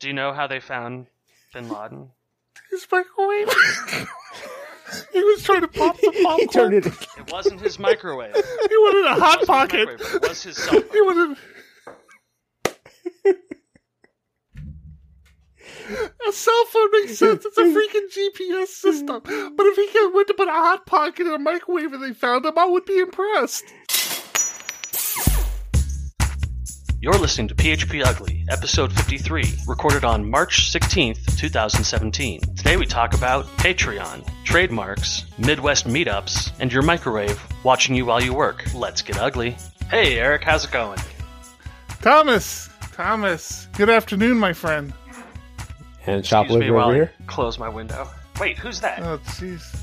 Do you know how they found Bin Laden? His oh, microwave. he was trying to pop the popcorn. He turned it. It wasn't his microwave. It He wanted a hot wasn't pocket. it was his cell phone. He wanted. A cell phone makes sense. It's a freaking GPS system. But if he could- went to put a hot pocket in a microwave and they found him, I would be impressed. You're listening to PHP Ugly, episode 53, recorded on March 16th, 2017. Today we talk about Patreon, trademarks, Midwest meetups, and your microwave watching you while you work. Let's get ugly. Hey, Eric, how's it going? Thomas, Thomas. Good afternoon, my friend. And shop Excuse me liver while over I here. close my window. Wait, who's that? Oh, jeez.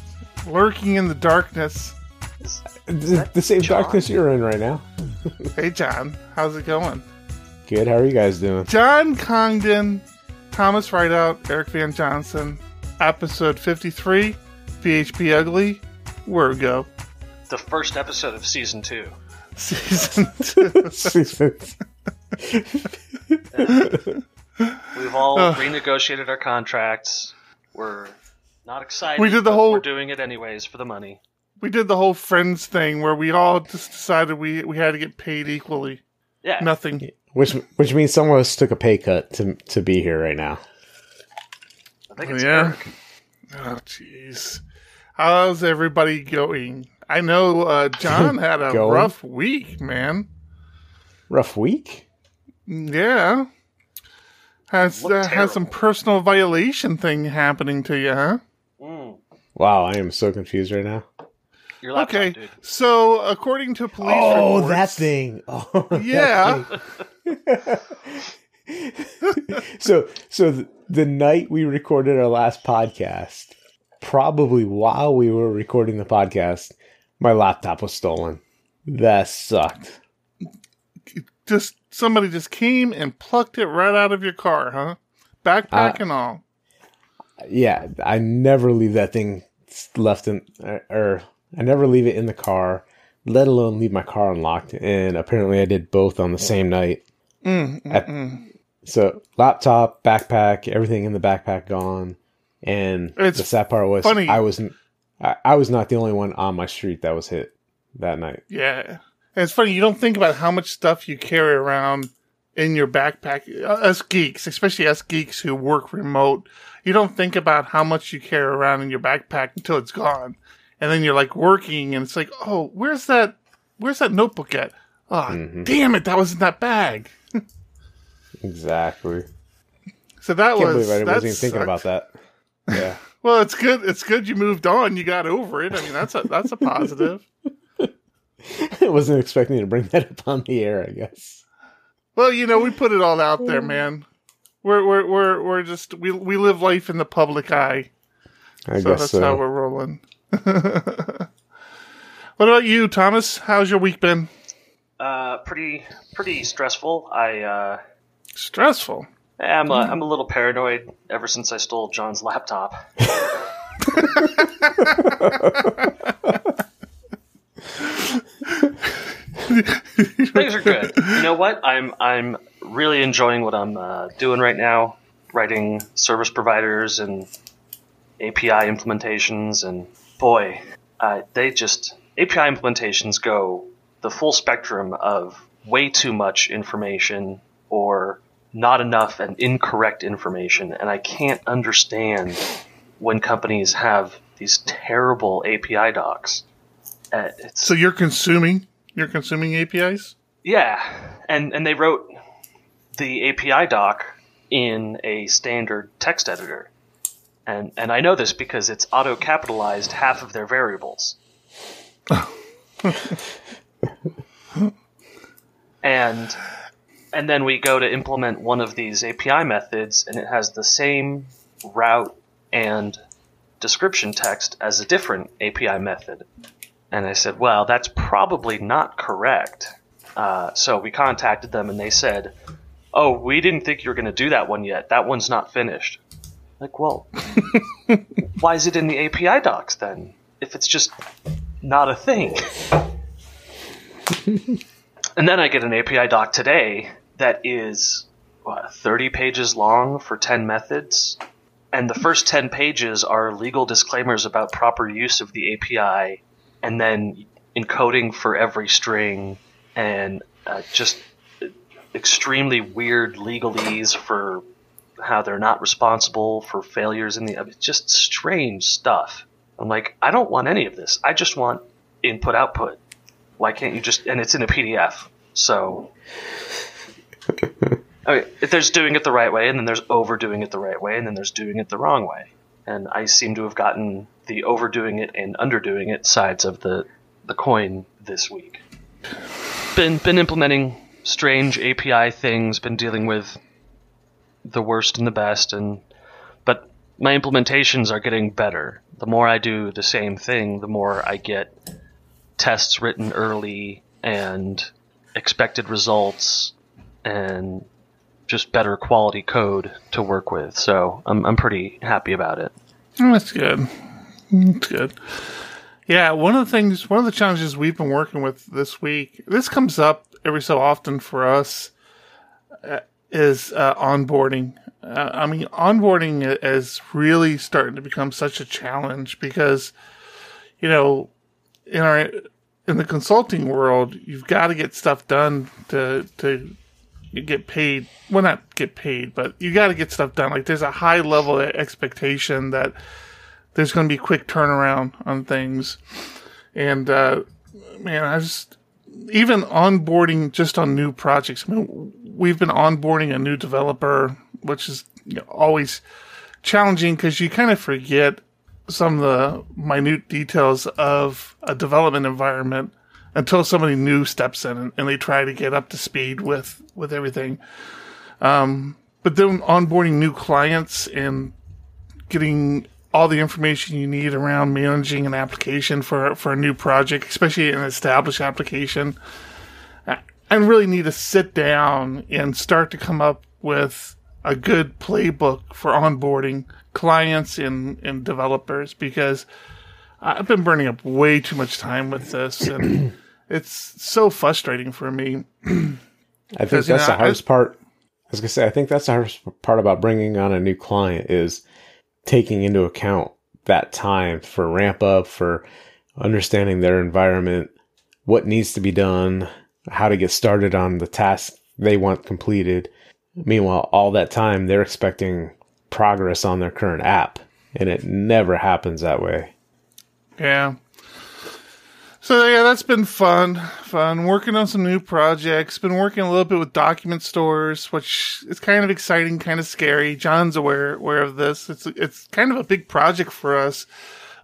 Lurking in the darkness. Is- The, the same John? darkness you're in right now. Hey, John. How's it going? Good. How are you guys doing? John Congdon, Thomas Rideout, Eric Van Johnson, episode 53, PHP Ugly, where go? the first episode of season two. season two. We've all Ugh. renegotiated our contracts. We're not excited. We did the whole- We're doing it anyways for the money. we did the whole friends thing where we all just decided we, we had to get paid equally. Yeah. Nothing. Which which means some of us took a pay cut to to be here right now. I think it's Yeah. Eric. Oh, jeez. How's everybody going? I know uh, John had a rough week, man. Rough week. Yeah. Has uh, has some personal violation thing happening to you, huh? Mm. Wow, I am so confused right now. Your laptop, Okay, dude. so according to police Oh, reports, that thing. Oh, that Yeah. thing. so so th- the night we recorded our last podcast, probably while we were recording the podcast, my laptop was stolen. That sucked. just somebody just came and plucked it right out of your car, huh? Backpack Uh, and all. Yeah, I never leave that thing left in, or, or I never leave it in the car, let alone leave my car unlocked. And apparently, I did both on the same night. Mm, mm, mm. So, laptop, backpack, everything in the backpack gone. And It's the sad part was, funny. I wasn't, I, I was not the only one on my street that was hit that night. Yeah, and it's funny. You don't think about how much stuff you carry around in your backpack. Uh, Us geeks, especially us geeks who work remote, you don't think about how much you carry around in your backpack until it's gone, and then you're like working, and it's like, oh, where's that? Where's that notebook at? Oh, Mhm. damn it! That was in that bag. Exactly. So that Can't was. believe I wasn't even thinking about that. Yeah. Well, it's good. It's good you moved on. You got over it. I mean, that's a that's a positive. I wasn't expecting to bring that up on the air, I guess. Well, you know, we put it all out there, man. We're we're we're we're just we we live life in the public eye. I so guess that's so. how we're rolling. what about you, Thomas? How's your week been? Uh, pretty, pretty stressful. I, uh, Stressful. I'm a, I'm a little paranoid ever since I stole John's laptop. Things are good. You know what? I'm I'm really enjoying what I'm uh, doing right now, writing service providers and API implementations, and boy, uh, they just API implementations go the full spectrum of way too much information or not enough and incorrect information, and I can't understand when companies have these terrible API docs. Uh, it's, So you're consuming you're consuming APIs? yeah, and and they wrote the API doc in a standard text editor, and and I know this because it's auto capitalized half of their variables. and and then we go to implement one of these API methods, and it has the same route and description text as a different API method. And I said, well, that's probably not correct. Uh, so we contacted them and they said, oh, we didn't think you were going to do that one yet. That one's not finished. Like, well, why is it in the API docs then? If it's just not a thing. and then I get an API doc today that is what, 30 pages long for 10 methods. And the first 10 pages are legal disclaimers about proper use of the API and then encoding for every string and uh, just extremely weird legalese for how they're not responsible for failures in the It's just strange stuff. I'm like, I don't want any of this. I just want input output. Why can't you just and it's in a PDF. So I mean, there's doing it the right way and then there's overdoing it the right way and then there's doing it the wrong way. And I seem to have gotten the overdoing it and underdoing it sides of the the coin this week. Been been implementing strange API things, been dealing with the worst and the best and but my implementations are getting better. The more I do the same thing, the more I get tests written early and expected results and just better quality code to work with. So I'm I'm pretty happy about it. Oh, that's good. That's good. Yeah, one of the things, one of the challenges we've been working with this week, this comes up every so often for us, uh, is uh, onboarding. Uh, I mean, onboarding is really starting to become such a challenge because, you know, in our in the consulting world, you've got to get stuff done to to get paid. Well, not get paid, but you got to get stuff done. Like there's a high level expectation that there's going to be quick turnaround on things. And uh, man, I just even onboarding just on new projects. I mean, we've been onboarding a new developer, which is you know, always challenging because you kind of forget some of the minute details of a development environment until somebody new steps in and, and they try to get up to speed with with everything. Um, but then onboarding new clients and getting all the information you need around managing an application for for a new project, especially an established application. I really need to sit down and start to come up with a good playbook for onboarding clients and, and developers because I've been burning up way too much time with this and it's so frustrating for me. I think that's know, the hardest I, part. I was gonna say, I think that's the hardest part about bringing on a new client is taking into account that time for ramp up, for understanding their environment, what needs to be done, how to get started on the task they want completed. Meanwhile, all that time they're expecting progress on their current app, and it never happens that way. Yeah. So yeah, that's been fun. Fun working on some new projects. Been working a little bit with document stores, which is kind of exciting, kind of scary. John's aware aware of this. It's it's kind of a big project for us,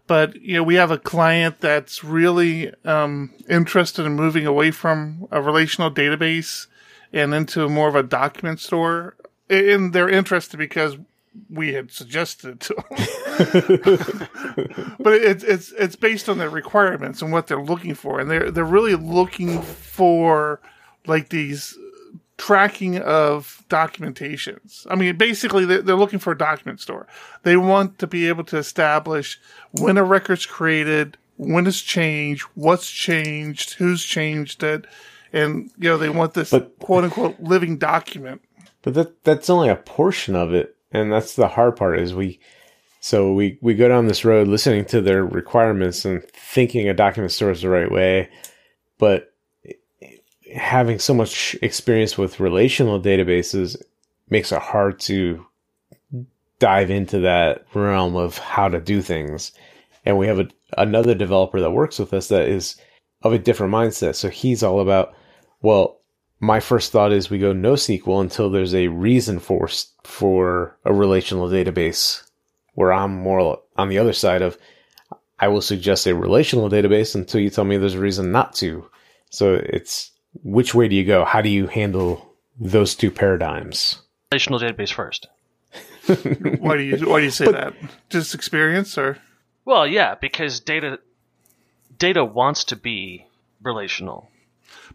but you know we have a client that's really um, interested in moving away from a relational database and into more of a document store. And they're interested because we had suggested to but it's it's it's based on their requirements and what they're looking for, and they're they're really looking for like these tracking of documentations. I mean, basically, they're, they're looking for a document store. They want to be able to establish when a record's created, when it's changed, what's changed, who's changed it, and you know they want this but, quote unquote living document. But that that's only a portion of it and that's the hard part is we so we we go down this road listening to their requirements and thinking a document store is the right way but having so much experience with relational databases makes it hard to dive into that realm of how to do things. And we have a, another developer that works with us that is of a different mindset. So he's all about well my first thought is we go NoSQL until there's a reason for for a relational database. Where I'm more on the other side of, I will suggest a relational database until you tell me there's a reason not to. So it's which way do you go? How do you handle those two paradigms? Relational database first. why do you why do you say but, that? Just experience or? Well, yeah, because data data wants to be relational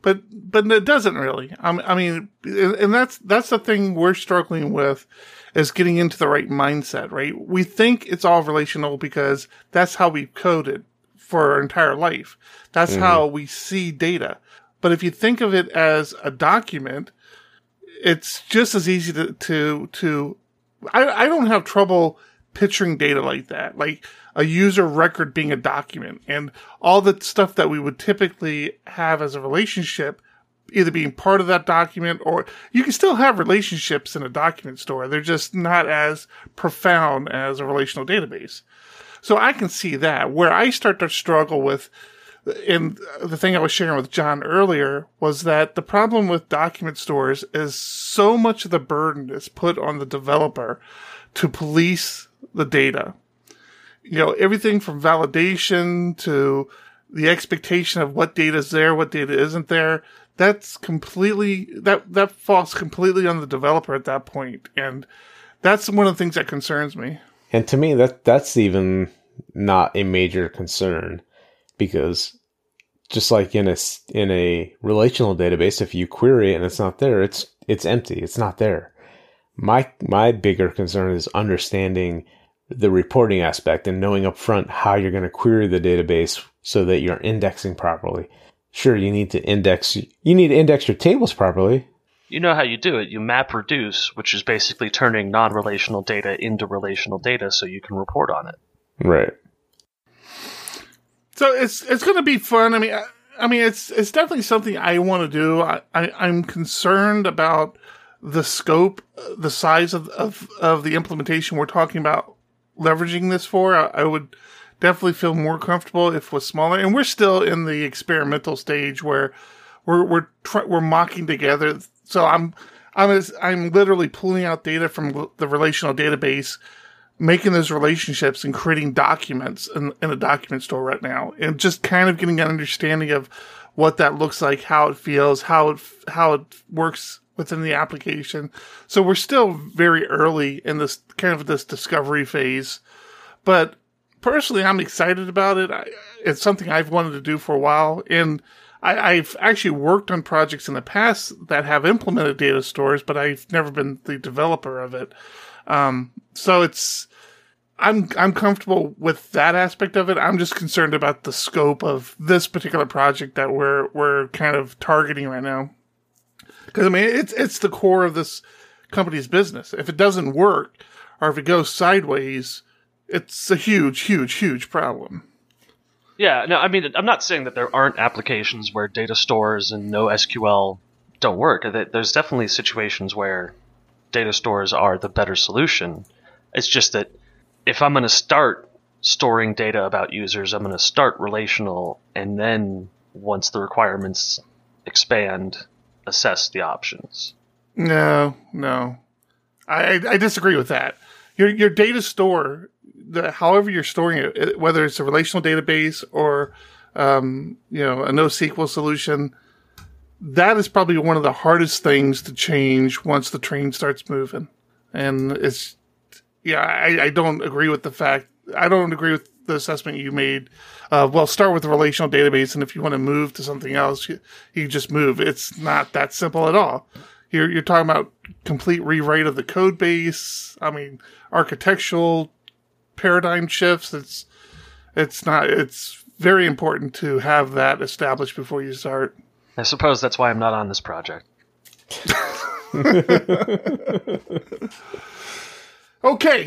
but but it doesn't really. I mean, and that's that's the thing we're struggling with is getting into the right mindset. Right? We think it's all relational because that's how we've coded for our entire life. That's mm-hmm. how we see data. But if you think of it as a document, it's just as easy to to to. I I don't have trouble picturing data like that, like a user record being a document, and all the stuff that we would typically have as a relationship either being part of that document or you can still have relationships in a document store. They're just not as profound as a relational database. So I can see that. Where I start to struggle with, and the thing I was sharing with John earlier was that the problem with document stores is so much of the burden is put on the developer to police the data. You know, everything from validation to the expectation of what data is there, what data isn't there. That's completely that that falls completely on the developer at that point, and that's one of the things that concerns me. And to me, that that's even not a major concern because just like in a in a relational database, if you query and it's not there, it's it's empty. It's not there. My my bigger concern is understanding the reporting aspect and knowing upfront how you're going to query the database so that you're indexing properly. Sure, you need to index you need to index your tables properly. You know how you do it. You map reduce, which is basically turning non-relational data into relational data so you can report on it. Right. So it's it's going to be fun. I mean, I, I, mean, it's it's definitely something I want to do. I, I I'm concerned about the scope, the size of of of the implementation we're talking about leveraging this for. I, I would definitely feel more comfortable if it was smaller. And we're still in the experimental stage where we're we're tr- we're mocking together. So I'm I'm I'm literally pulling out data from the relational database, making those relationships and creating documents in, in a document store right now, and just kind of getting an understanding of what that looks like, how it feels, how it how it works within the application. So we're still very early in this kind of this discovery phase, but personally, I'm excited about it. I, it's something I've wanted to do for a while, and I, have actually worked on projects in the past that have implemented data stores, but I've never been the developer of it. Um, so it's I'm I'm comfortable with that aspect of it. I'm just concerned about the scope of this particular project that we're we're kind of targeting right now. Because I mean, it's it's the core of this company's business. If it doesn't work, or if it goes sideways, it's a huge, huge, huge problem. Yeah, no, I mean, I'm not saying that there aren't applications where data stores and no SQL don't work. There's definitely situations where data stores are the better solution. It's just that if I'm going to start storing data about users, I'm going to start relational, and then once the requirements expand, assess the options. No, no, I, I disagree with that. Your your data store the, however you're storing it, whether it's a relational database or um, you know a NoSQL solution, that is probably one of the hardest things to change once the train starts moving. And it's yeah, I, I don't agree with the fact. I don't agree with the assessment you made. Uh, well, start with the relational database, and if you want to move to something else, you, you just move. It's not that simple at all. You're you're talking about complete rewrite of the code base. I mean, architectural paradigm shifts. It's it's not it's very important to have that established before you start. I suppose that's why I'm not on this project. okay.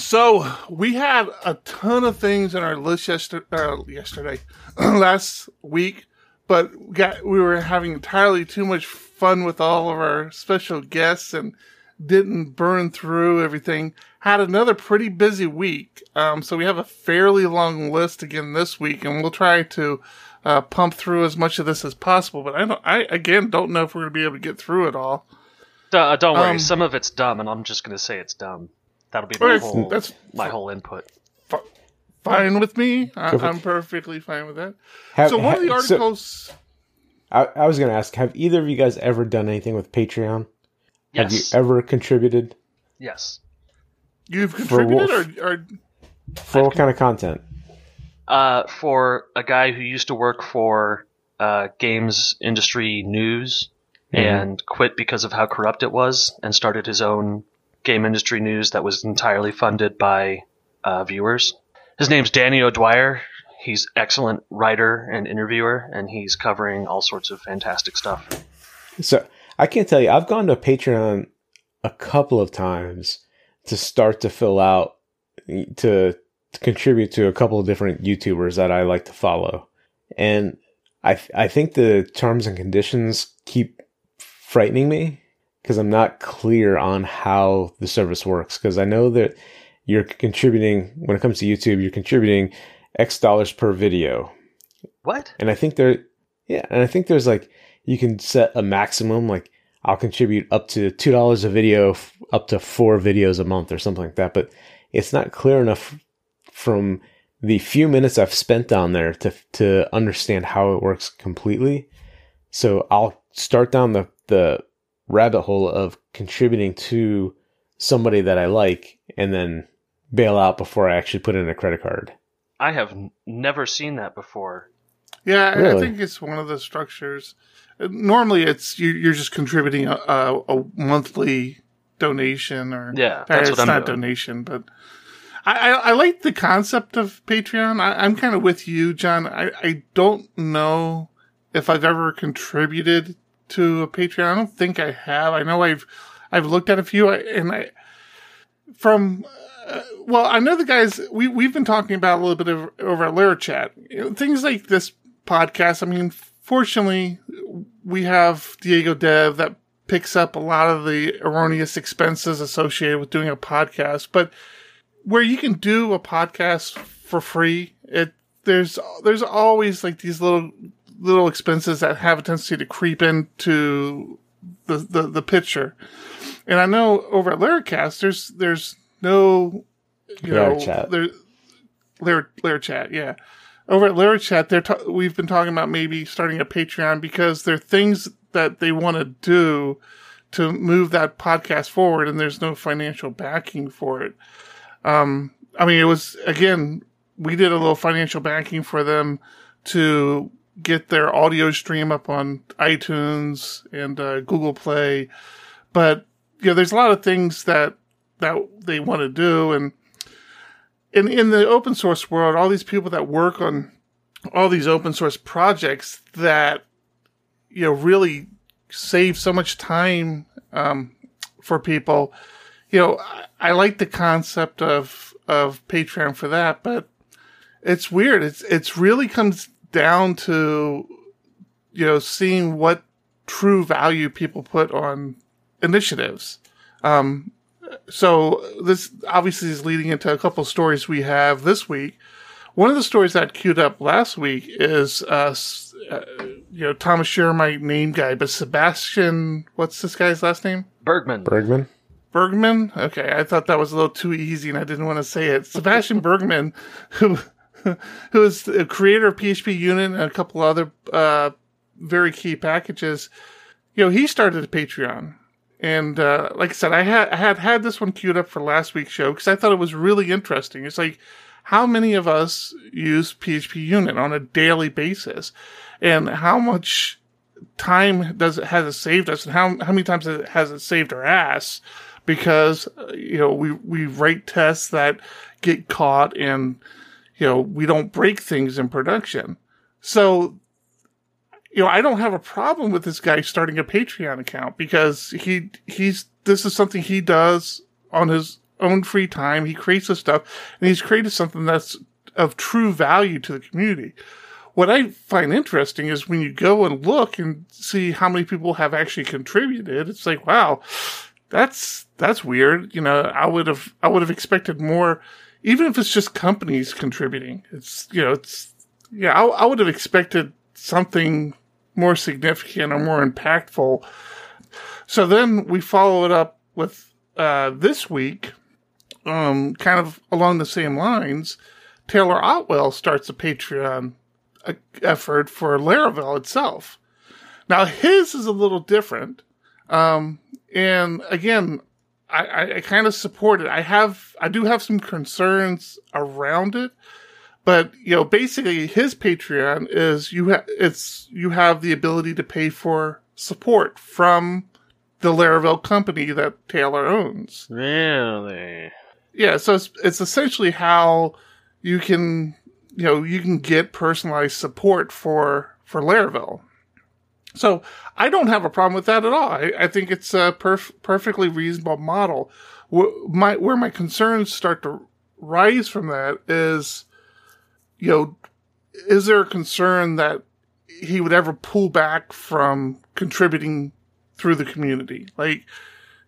So we had a ton of things on our list yesterday, uh, yesterday last week, but we, got, we were having entirely too much fun with all of our special guests and didn't burn through everything. Had another pretty busy week. Um, so we have a fairly long list again this week, and we'll try to uh, pump through as much of this as possible. But I don't, I again don't know if we're going to be able to get through it all. Uh, don't worry, um, some of it's dumb, and I'm just going to say it's dumb. That'll be my whole that's, my whole input. fine with me. I, am perfectly fine with that. Have, so one of the articles. So, I, I was going to ask: Have either of you guys ever done anything with Patreon? Yes. Have you ever contributed? Yes. You've contributed, for, or, or for what kind of content? Uh, for a guy who used to work for uh, games industry news mm-hmm. and quit because of how corrupt it was, and started his own game industry news that was entirely funded by uh, viewers. His name's Danny O'Dwyer. He's excellent writer and interviewer, and he's covering all sorts of fantastic stuff. So I can't tell you. I've gone to Patreon a couple of times to start to fill out to, to contribute to a couple of different YouTubers that I like to follow, and I I think the terms and conditions keep frightening me because I'm not clear on how the service works. Because I know that you're contributing when it comes to YouTube, you're contributing X dollars per video. What? And I think there, yeah, and I think there's like you can set a maximum. Like I'll contribute up to two dollars a video, up to four videos a month or something like that. But it's not clear enough from the few minutes I've spent down there to to understand how it works completely. So I'll start down the the rabbit hole of contributing to somebody that I like and then bail out before I actually put in a credit card. I have n- never seen that before. Yeah, I- I think it's one of the structures. Normally, it's you, you're just contributing a, a, a monthly donation, or Yeah, that's it's what I'm not doing. donation, but I, I, I like the concept of Patreon. I, I'm kind of with you, John. I, I don't know if I've ever contributed to a Patreon. I don't think I have. I know I've I've looked at a few, and I from uh, well, I know the guys we we've been talking about a little bit of, over at Lyra Chat. You know, things like this podcast. I mean, fortunately, we have Diego Dev that picks up a lot of the erroneous expenses associated with doing a podcast, but where you can do a podcast for free, it there's there's always like these little little expenses that have a tendency to creep into the the, the picture. And I know over at Lyricast, there's there's no you Lyra know Chat. there Lyra, Lyra Chat, yeah. Over at Lyra Chat, they're ta- we've been talking about maybe starting a Patreon because there are things that they want to do to move that podcast forward, and there's no financial backing for it. Um, I mean, it was again, we did a little financial backing for them to get their audio stream up on iTunes and uh, Google Play, but you know, there's a lot of things that that they want to do, and in in the open source world, all these people that work on all these open source projects that you know really save so much time um, for people. You know, I, I like the concept of of Patreon for that, but it's weird. It's it's really comes down to you know seeing what true value people put on initiatives. Um, so this obviously is leading into a couple stories we have this week. One of the stories that queued up last week is, uh, uh, you know, Thomas Scher, my name guy, but Sebastian, what's this guy's last name? Bergmann. Bergmann. Bergmann. Okay, I thought that was a little too easy, and I didn't want to say it. Sebastian Bergmann, who who is the creator of PHP Unit and a couple other uh, very key packages. You know, he started a Patreon, and uh, like I said, I had I had had this one queued up for last week's show because I thought it was really interesting. It's like how many of us use PHP Unit on a daily basis, and how much time does it has it saved us, and how how many times has it- has it saved our ass? Because uh, you know we we write tests that get caught, and you know we don't break things in production. So you know, I don't have a problem with this guy starting a Patreon account because he he's this is something he does on his own free time. He creates this stuff and he's created something that's of true value to the community. What I find interesting is when you go and look and see how many people have actually contributed, it's like, wow, that's that's weird. You know, I would have I would have expected more, even if it's just companies contributing. It's you know, it's yeah, I, I would have expected something more significant or more impactful. So then we follow it up with uh, this week, um, kind of along the same lines. Taylor Otwell starts a Patreon effort for Laravel itself. Now his is a little different, um, and again, I, I, I kind of support it. I have, I do have some concerns around it, but you know, basically, his Patreon is you have it's you have the ability to pay for support from the Laravel company that Taylor owns. Really? Yeah, so it's it's essentially how you can you know you can get personalized support for for Laravel. So I don't have a problem with that at all. I, I think it's a perf- perfectly reasonable model. Where my, where my concerns start to rise from that is, you know, is there a concern that he would ever pull back from contributing through the community? Like,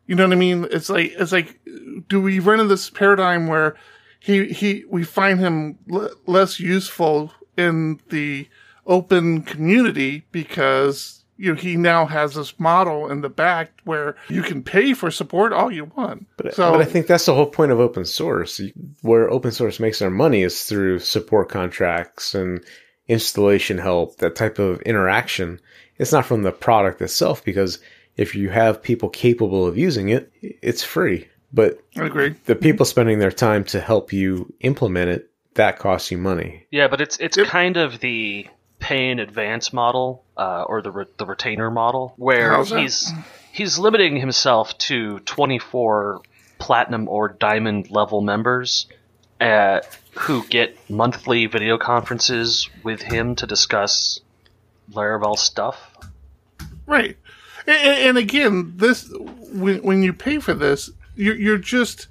you know what I mean? It's like, it's like, do we run into this paradigm where he, he, we find him l- less useful in the open community because you know, he now has this model in the back where you can pay for support all you want. But, so, but I think that's the whole point of open source. Where open source makes their money is through support contracts and installation help, that type of interaction. It's not from the product itself because if you have people capable of using it, it's free. But I agree. The people spending their time to help you implement it, that costs you money. Yeah, but it's it's kind of the pay in advance model uh, or the re- the retainer model where he's he's limiting himself to 24 platinum or diamond level members uh, who get monthly video conferences with him to discuss Laravel stuff. Right. And, and again, this when when you pay for this, you're you're just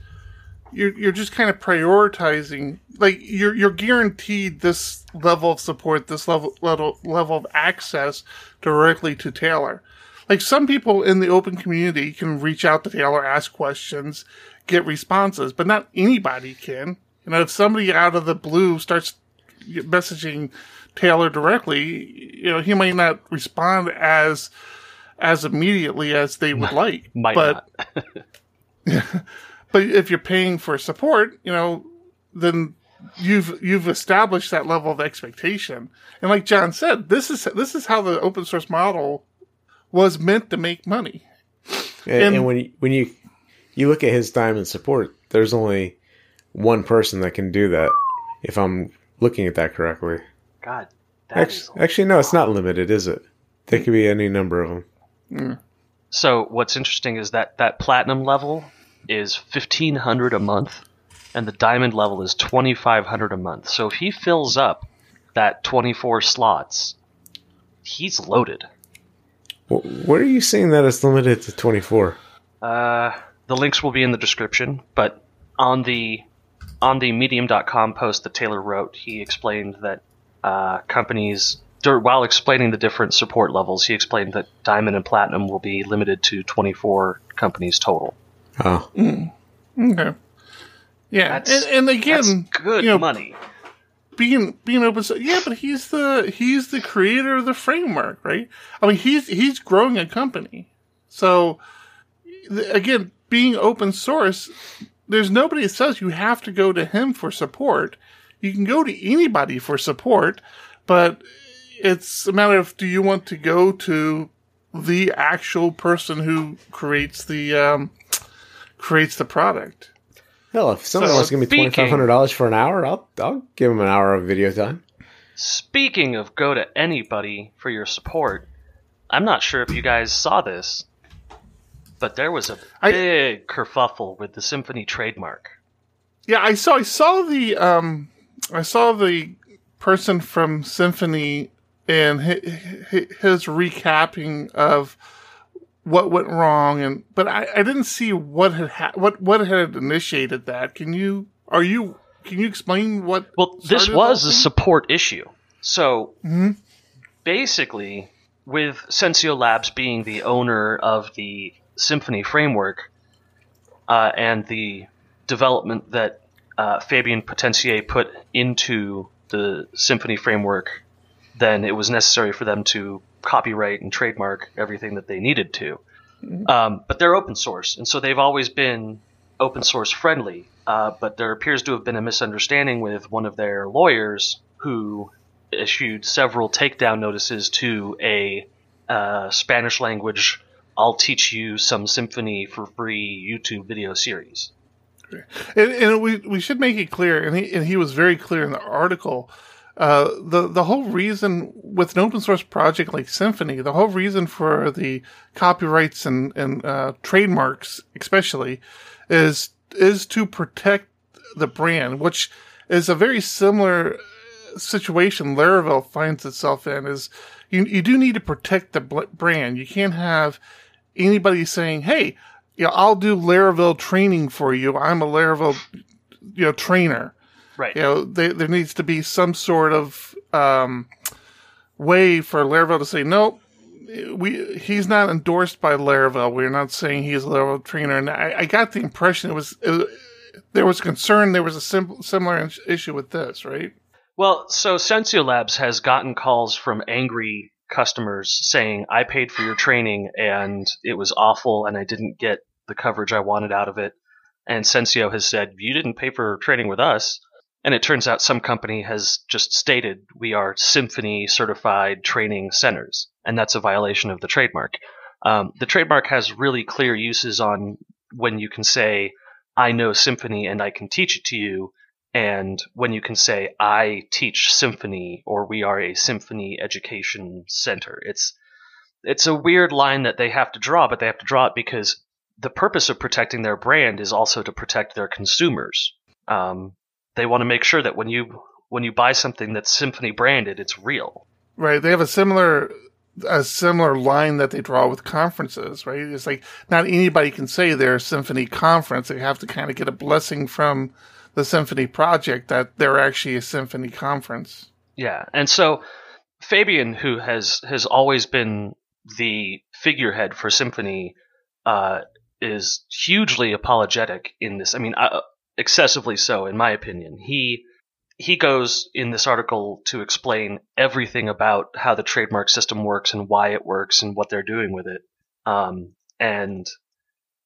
you're you're just kind of prioritizing. Like you're you're guaranteed this level of support, this level level level of access directly to Taylor. Like some people in the open community can reach out to Taylor, ask questions, get responses, but not anybody can. You know, if somebody out of the blue starts messaging Taylor directly, you know, he might not respond as as immediately as they would like. Might but not. but if you're paying for support, you know, then you've you've established that level of expectation. And like John said, this is this is how the open source model was meant to make money. And, And- and when you, when you you look at his diamond support, there's only one person that can do that. If I'm looking at that correctly. God, that is Actually, actually, no, it's not limited, is it? There could be any number of them. Hmm. So what's interesting is that that platinum level is fifteen hundred a month, and the diamond level is twenty five hundred a month. So if he fills up that twenty four slots, he's loaded. Wh- Where are you seeing that it's limited to 24? Uh, the links will be in the description, but on the on the medium.com post that Taylor wrote, he explained that uh, companies while explaining the different support levels, he explained that diamond and platinum will be limited to 24 companies total. Oh, Okay. Yeah, That's- and, and again, That's good you know, money. being being open source. Yeah, but he's the he's the creator of the framework, right? I mean, he's he's growing a company. So th- again, being open source, there's nobody that says you have to go to him for support. You can go to anybody for support, but it's a matter of do you want to go to the actual person who creates the um, creates the product. hell, if someone So, wants to give me $2,500 for an hour, I'll, I'll give them an hour of video time. Speaking of go to anybody for your support, I'm not sure if you guys saw this, but there was a I- big kerfuffle with the Symfony trademark. Yeah, I saw. I saw the. Um, I saw the person from Symfony and his, his recapping of what went wrong, and but I, I didn't see what had ha- what what had initiated that. Can you? Are you? Can you explain what? Well, this was a support issue. So Mhm. basically, with Sensio Labs being the owner of the Symfony framework uh, and the development that uh, Fabien Potencier put into the Symfony framework, then it was necessary for them to copyright and trademark everything that they needed to. Um, but they're open source, and so they've always been open source friendly. Uh, but there appears to have been a misunderstanding with one of their lawyers who issued several takedown notices to a uh, Spanish language I'll teach you some Symfony for free YouTube video series. And, and we we should make it clear, and he and he was very clear in the article. Uh, the the whole reason with an open source project like Symfony, the whole reason for the copyrights and and uh, trademarks, especially, is is to protect the brand, which is a very similar situation Laravel finds itself in is you you do need to protect the brand. You can't have anybody saying, "Hey, you know, I'll do Laravel training for you. I'm a Laravel you know trainer." Right. You know, they, there needs to be some sort of um, way for Laravel to say, "Nope, we he's not endorsed by Laravel. We're not saying he's a Laravel trainer." And I, I got the impression it was, it, there was concern. There was a sim- similar issue with this, right? Well, so Sensio Labs has gotten calls from angry customers saying, I paid for your training and it was awful and I didn't get the coverage I wanted out of it. And Sensio has said, You didn't pay for training with us. And it turns out some company has just stated we are Symfony certified training centers, and that's a violation of the trademark. Um, the trademark has really clear uses on when you can say, I know Symfony and I can teach it to you, and when you can say, I teach Symfony or we are a Symfony education center. It's, it's a weird line that they have to draw, but they have to draw it because the purpose of protecting their brand is also to protect their consumers. Um, they want to make sure that when you when you buy something that's Symfony branded, it's real. Right. They have a similar a similar line that they draw with conferences, right? It's like not anybody can say they're a Symfony conference. They have to kind of get a blessing from the Symfony project that they're actually a Symfony conference. Yeah. And so Fabien, who has has always been the figurehead for Symfony, uh, is hugely apologetic in this. I mean, uh, excessively so, in my opinion. He he goes in this article to explain everything about how the trademark system works and why it works and what they're doing with it. Um, and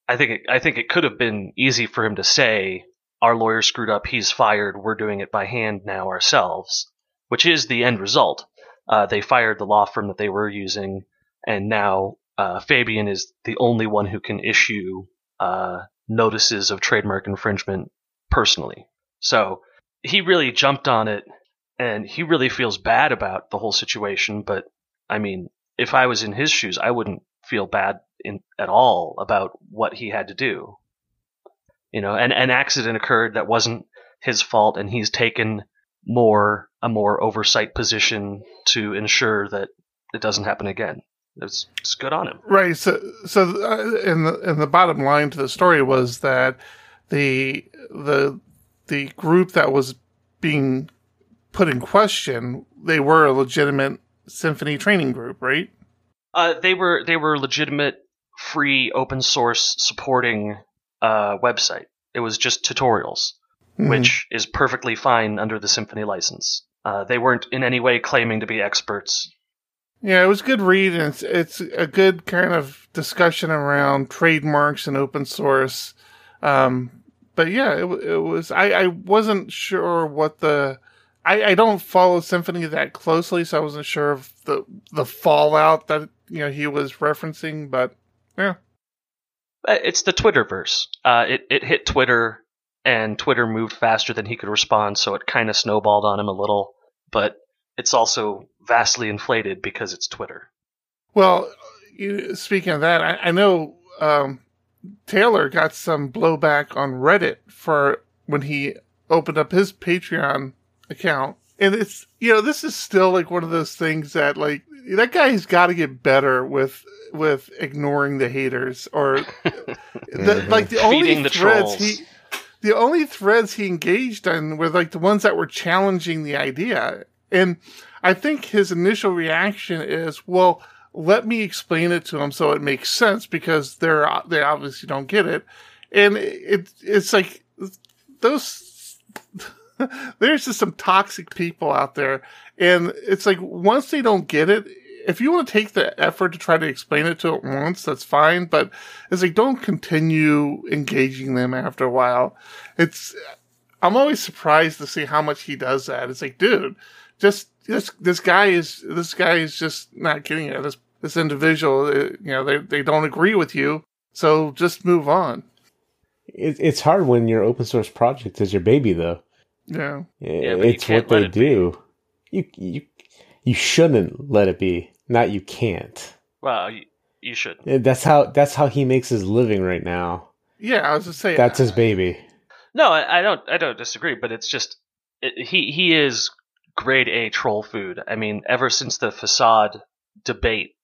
I think it, I think it could have been easy for him to say, "Our lawyer screwed up. He's fired. We're doing it by hand now ourselves," which is the end result. Uh, they fired the law firm that they were using, and now uh, Fabien is the only one who can issue uh, notices of trademark infringement personally. So he really jumped on it and he really feels bad about the whole situation. But I mean, if I was in his shoes, I wouldn't feel bad in, at all about what he had to do. You know, and an accident occurred that wasn't his fault, and he's taken more a more oversight position to ensure that it doesn't happen again. It's, it's good on him, right? So, so uh, in the in the bottom line to the story was that the the the group that was being put in question, they were a legitimate Symfony training group, right? Uh, they were they were legitimate, free, open source supporting uh, website. It was just tutorials, mm-hmm. which is perfectly fine under the Symfony license. Uh, they weren't in any way claiming to be experts. Yeah, it was good read, and it's, it's a good kind of discussion around trademarks and open source. Um, but yeah, it, it was. I, I wasn't sure what the. I, I don't follow Symfony that closely, so I wasn't sure of the the fallout that you know he was referencing. But yeah, uh, it's the Twitterverse. Uh, it it hit Twitter, and Twitter moved faster than he could respond, so it kind of snowballed on him a little. But it's also vastly inflated because it's Twitter. Well, you, speaking of that, I, I know um, Taylor got some blowback on Reddit for when he opened up his Patreon account. And it's, you know, this is still like one of those things that like that guy's got to get better with with ignoring the haters or the, mm-hmm. like the only the threads trolls. he the only threads he engaged in were like the ones that were challenging the idea. And I think his initial reaction is, well, let me explain it to them so it makes sense because they're they obviously don't get it, and it it's like those. there's just some toxic people out there, and it's like once they don't get it, if you want to take the effort to try to explain it to it once, that's fine. But it's like don't continue engaging them after a while. It's I'm always surprised to see how much he does that. It's like, dude, just this this guy is this guy is just not getting it. This this individual, uh, you know, they, they don't agree with you. So just move on. It, it's hard when your open source project is your baby, though. Yeah. yeah it's what they do. Be. You, you, you shouldn't let it be. Not you can't. Well, you, you should. That's how, that's how he makes his living right now. Yeah, I was just saying. That's his baby. No, I, I don't, I don't disagree, but it's just, it, he, he is grade A troll food. I mean, ever since the facade debate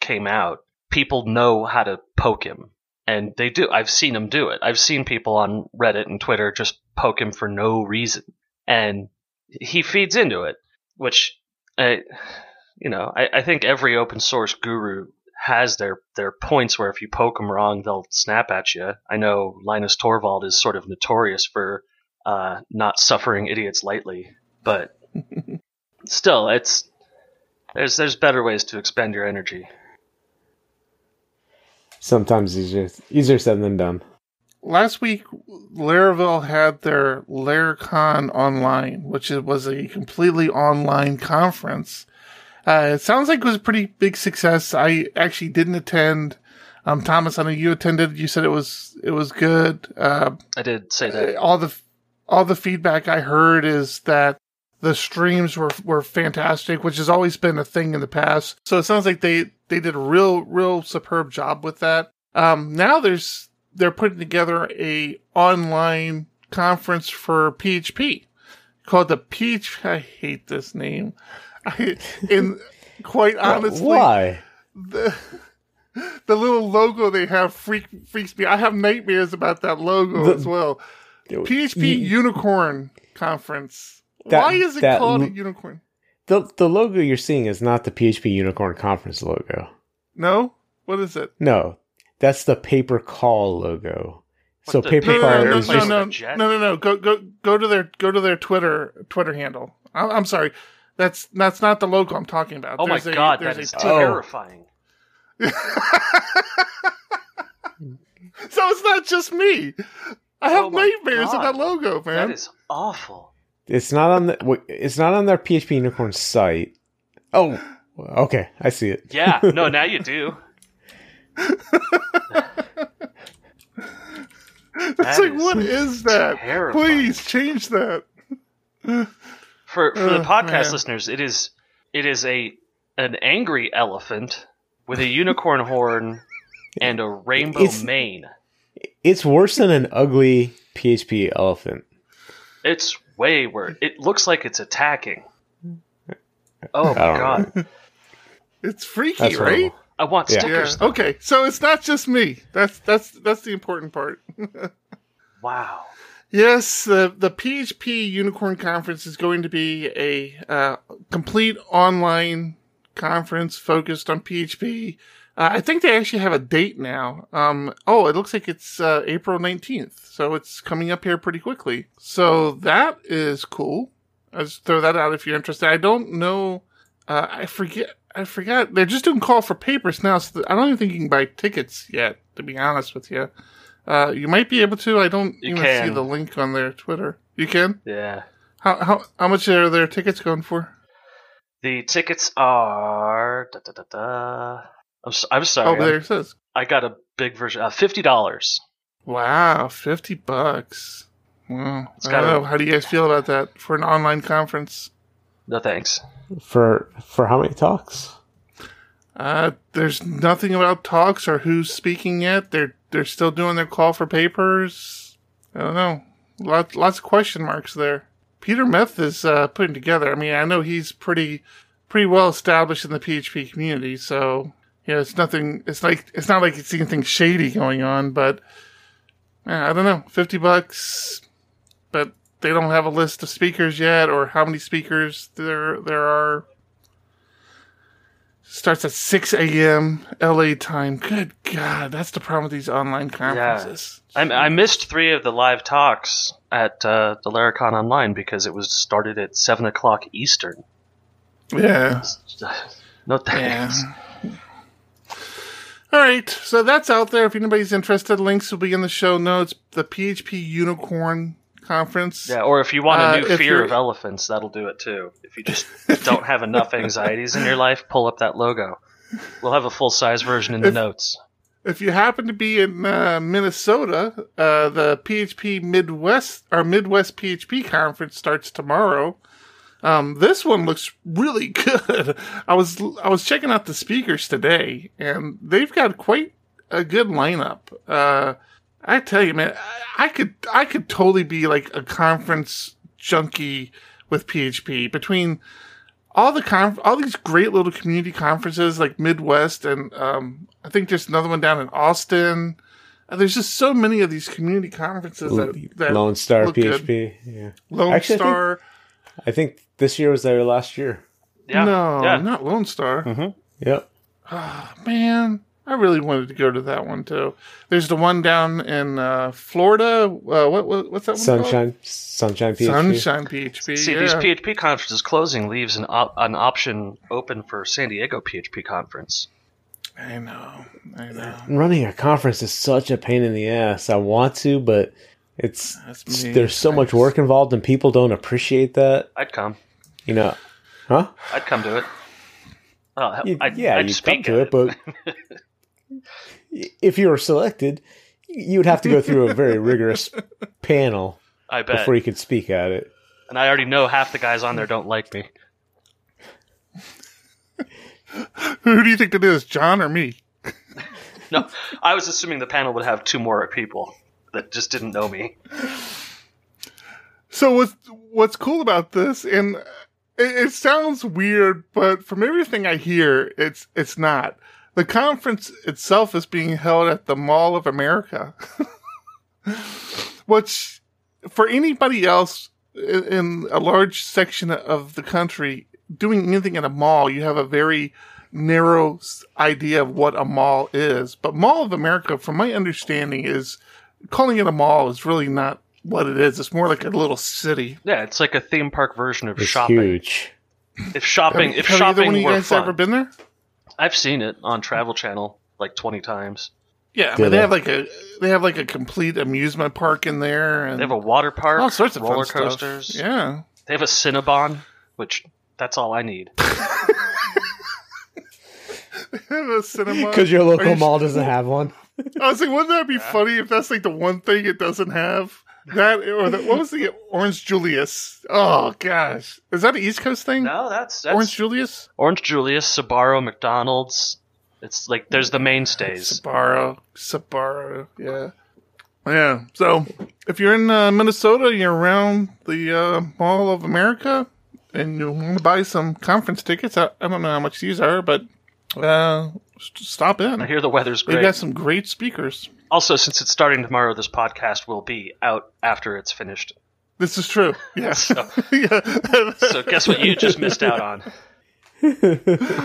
came out, people know how to poke him. And they do. I've seen him do it. I've seen people on Reddit and Twitter just poke him for no reason. And he feeds into it, which, uh, you know, I, I think every open source guru has their, their points where if you poke them wrong, they'll snap at you. I know Linus Torvald is sort of notorious for uh, not suffering idiots lightly, but still, it's there's there's better ways to expend your energy. Sometimes easier easier said than done. Last week, Laravel had their LaraCon online, which was a completely online conference. Uh, it sounds like it was a pretty big success. I actually didn't attend. Um, Thomas, I know you attended. You said it was it was good. Uh, I did say that. all the all the feedback I heard is that the streams were were fantastic, which has always been a thing in the past. So it sounds like they they did a real real superb job with that. Um, now there's they're putting together a online conference for PHP called the PHP. I hate this name. I, and quite honestly, Why? the the little logo they have freak, freaks me. I have nightmares about that logo The- as well. PHP You- Unicorn Conference. That- Why is it that called a unicorn? The the logo you're seeing is not the PHP Unicorn Conference logo. No, what is it? No, that's the paper call logo. What so the- paper No, no, call no, no, is no, just no, no, no, no. Go, go, go to their, go to their Twitter, Twitter handle. I'm, I'm sorry, that's that's not the logo I'm talking about. Oh my There's a- god, there's that is a- terrifying. so it's not just me. I have Oh my nightmares of that logo, man. That is awful. It's not on the it's not on their PHP Unicorn site. Oh, okay, I see it. Yeah, no, now you do. it's that like, what is that? terrifying. Please change that. For for the uh, podcast man. listeners, it is it is a an angry elephant with a unicorn horn and a rainbow It's- mane. It's worse than an ugly PHP elephant. It's way worse. It looks like it's attacking. Oh my I don't god. It's freaky, That's right? horrible. I want Yeah. Yeah. stickers. Okay, so it's not just me. That's that's that's the important part. Wow. Yes, the the PHP Unicorn Conference is going to be a uh, complete online conference focused on PHP. Uh, I think they actually have a date now. Um, oh, it looks like it's uh, April nineteenth, so it's coming up here pretty quickly. So that is cool. I'll just throw that out if you're interested. I don't know. Uh, I forget. I forgot. They're just doing call for papers now, so I don't even think you can buy tickets yet. To be honest with you, uh, you might be able to. I don't You even can. see the link on their Twitter. You can. Yeah. How how how much are their tickets going for? The tickets are da, da, da, da. I'm, s- I'm Oh, there I'm- it says. I got a big version. Uh, Fifty dollars. Wow, fifty bucks. Wow. It's I don't gotta- know. How do you guys feel about that for an online conference? No thanks. For for how many talks? Uh, there's nothing about talks or who's speaking yet. They're they're still doing their call for papers. I don't know. Lots lots of question marks there. Peter Meth is uh, putting together. I mean, I know he's pretty pretty well established in the PHP community, so you know, it's nothing. It's like it's not like it's anything shady going on, but uh, I don't know. Fifty bucks, but they don't have a list of speakers yet, or how many speakers there there are. Starts at 6 a.m. LA time. Good God, that's the problem with these online conferences. I, I missed three of the live talks at uh, the Laracon Online because it was started at seven o'clock Eastern. Yeah. No thanks. Yeah. All right, so that's out there. If anybody's interested, links will be in the show notes. The PHP Unicorn Conference. Yeah, or if you want a Uh, new if fear of elephants, that'll do it too. If you just don't have enough anxieties in your life, pull up that logo. We'll have a full size version in the If- notes. If you happen to be in uh, Minnesota, uh, the PHP Midwest or Midwest PHP Conference starts tomorrow. Um, this one looks really good. I was I was checking out the speakers today, and they've got quite a good lineup. Uh, I tell you, man, I, I could I could totally be like a conference junkie with PHP between all the conf- all these great little community conferences like Midwest and um, I think there's another one down in Austin. Uh, There's just so many of these community conferences that, that Lone Star look good. PHP. Yeah. Lone Actually, I think- Star. I think this year was their last year. Yeah. no, yeah. not Lone Star. Yep. Man, I really wanted to go to that one too. There's the one down in uh, Florida. Uh, what, what what's that one called? Sunshine Sunshine PHP. Sunshine PHP. See, yeah. these PHP conferences closing leaves an, op- an option open for San Diego PHP conference. I know. I know. Running a conference is such a pain in the ass. I want to, but it's there's so much work involved and people don't appreciate that. I'd come. You know, huh? I'd come to it. Oh, hell, You- I'd, yeah, I'd you speak come to at it, but if you were selected, you would have to go through a very rigorous panel I bet. before you could speak at it. And I already know half the guys on there don't like me. Who do you think it is, John or me? No, I was assuming the panel would have two more people that just didn't know me. So what's what's cool about this, and it, it sounds weird, but from everything I hear, it's it's not. The conference itself is being held at the Mall of America, which for anybody else in, in a large section of the country doing anything in a mall, you have a very narrow idea of what a mall is. But Mall of America, from my understanding, is calling it a mall is really not what it is. It's more like a little city. Yeah, it's like a theme park version of It's shopping. huge. If shopping, if have either shopping one of you were guys fun, ever been there? I've seen it on Travel Channel like twenty times. Yeah, I mean, they they? have like a they have like a complete amusement park in there, and They have a water park, all sorts of roller fun stuff. coasters. Yeah, They have a Cinnabon, which that's all I need. They have a cinema. Because your Are local you mall doesn't have one. I was like, wouldn't that be funny if that's like the one thing it doesn't have? That or the, what was the Orange Julius? Oh gosh, is that an East Coast thing? No, that's that's Orange Julius, Orange Julius, Sbarro, McDonald's. It's like there's the mainstays. Sbarro, Sbarro, yeah, yeah. So if you're in uh, Minnesota, you're around the uh, Mall of America, and you want to buy some conference tickets. I, I don't know how much these are, but uh, stop in. I hear the weather's great. They great. got some great speakers. Also, since it's starting tomorrow, this podcast will be out after it's finished. This is true. Yeah. So, yeah. so guess what you just missed out on?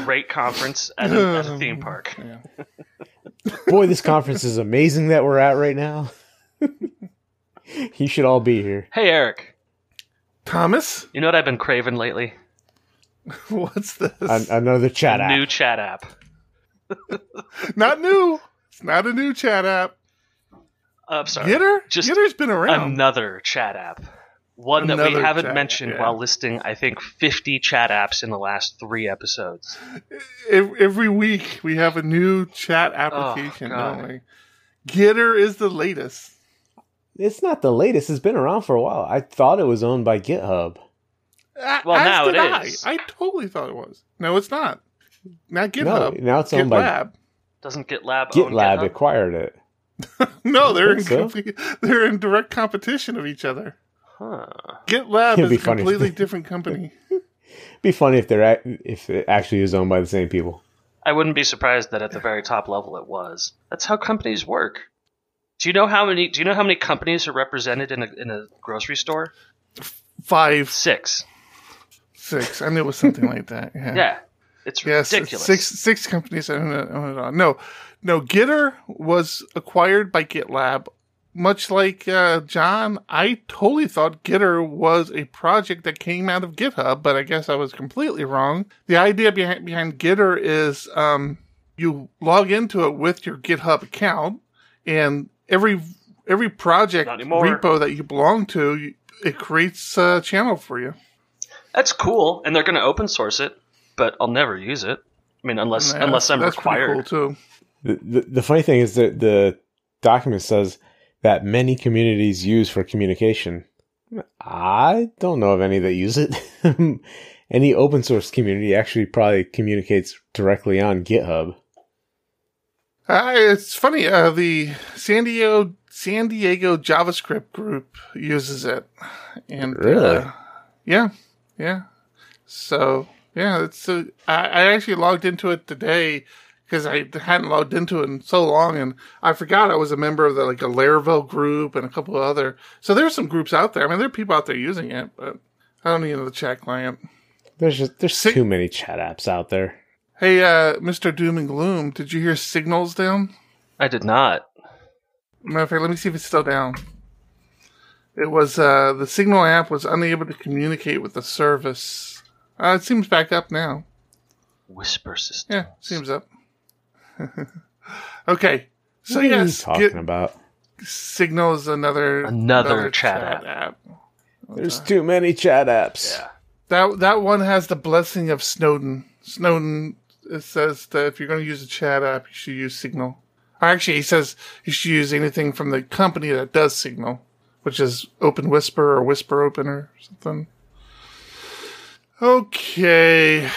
Great conference at a, at a theme park. Boy, this conference is amazing that we're at right now. you should all be here. Hey, Eric. Thomas, You know what I've been craving lately? what's this? An- another chat app. New chat app. not new. It's not a new chat app. Uh, I'm sorry. Gitter? Just Gitter's been around. another chat app. One that we haven't chat, mentioned yeah. while listing, I think, 50 chat apps in the last three episodes. Every week we have a new chat application, Oh, don't we? Gitter is the latest. It's not the latest. It's been around for a while. I thought it was owned by GitHub. A- Well, as now did it I. is. I totally thought it was. No, it's not. Not No, GitHub. now it's owned by GitLab. Doesn't GitLab own GitLab. GitHub? Acquired it. No, they're in so. complete, they're in direct competition of each other. Huh. GitLab It'd is be a funny. completely different company. Be funny if they're ac- if it actually is owned by the same people. I wouldn't be surprised that at the very top level it was. That's how companies work. Do you know how many? Do you know how many companies are represented in a in a grocery store? Five, six, six. Six. six. I knew it was something like that. Yeah. Yeah, it's Yes, ridiculous. six six companies own it, own it all. No, no. Gitter was acquired by GitLab. Much like uh, John, I totally thought Gitter was a project that came out of GitHub, but I guess I was completely wrong. The idea behind behind Gitter is um, you log into it with your GitHub account, and every every project repo that you belong to, it creates a channel for you. That's cool, and they're going to open source it, but I'll never use it. I mean, unless Yeah, unless I'm that's required. Cool too. The, the, the funny thing is that the document says that many communities use for communication. I don't know of any that use it. any open source community actually probably communicates directly on GitHub. Uh, it's funny. Uh, the San Diego San Diego JavaScript group uses it, and Really? uh, yeah, Yeah. So yeah, it's. Uh, I, I actually logged into it today because I hadn't logged into it in so long, and I forgot I was a member of the like a Laravel group and a couple of other. So there's some groups out there. I mean, there are people out there using it, but I don't need the chat client. There's just there's Sig- too many chat apps out there. Hey, uh, Mr. Doom and Gloom, did you hear Signals down? I did not. Matter of fact, let me see if it's still down. It was uh, the Signal app was unable to communicate with the service. Uh, it seems back up now. Whisper system. Yeah, seems up. okay, so what are you yes, talking get- about? Signal is another Another chat app. There's too many chat apps. Yeah. That that one has the blessing of Snowden. Snowden says that if you're going to use a chat app, you should use Signal. Or actually, he says you should use anything from the company that does Signal, which is Open Whisper or Whisper Open or something. Okay,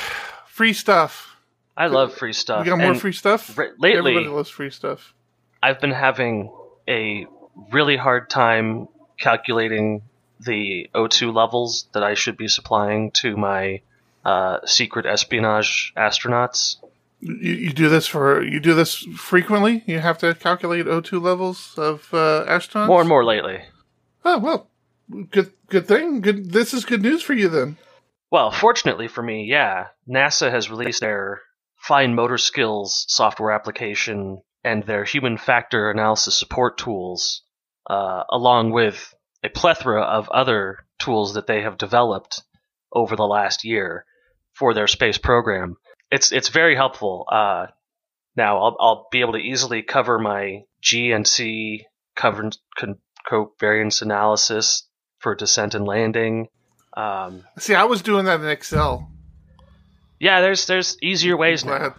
free stuff. I love free stuff. We got more and free stuff. r- lately- everybody loves free stuff. I've been having a really hard time calculating the O2 levels that I should be supplying to my uh, secret espionage astronauts. You, you do this for you do this frequently. You have to calculate O2 levels of uh, astronauts. More and more lately. Oh well, good good thing. Good. This is good news for you then. Well, fortunately for me, yeah, NASA has released their fine motor skills software application and their human factor analysis support tools, uh, along with a plethora of other tools that they have developed over the last year for their space program. It's it's very helpful. Uh, now I'll I'll be able to easily cover my G and C covariance analysis for descent and landing. Um, See, I was doing that in Excel. yeah, there's there's easier ways now. Glad.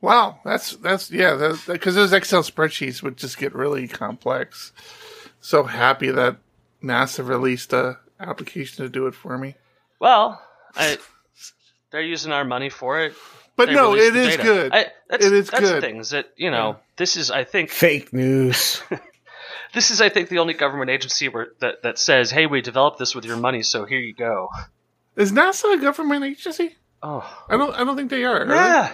Wow, that's that's yeah, because those Excel spreadsheets would just get really complex. So happy that NASA released a application to do it for me. Well, I, they're using our money for it. But They no, released it the is data. good. I, that's, It is that's good. Things that you know this is I think Fake news. this is I think the only government agency where that that says, hey, we developed this with your money, so here you go. Is NASA a government agency? Oh, I don't. I don't think they are. are they? yeah,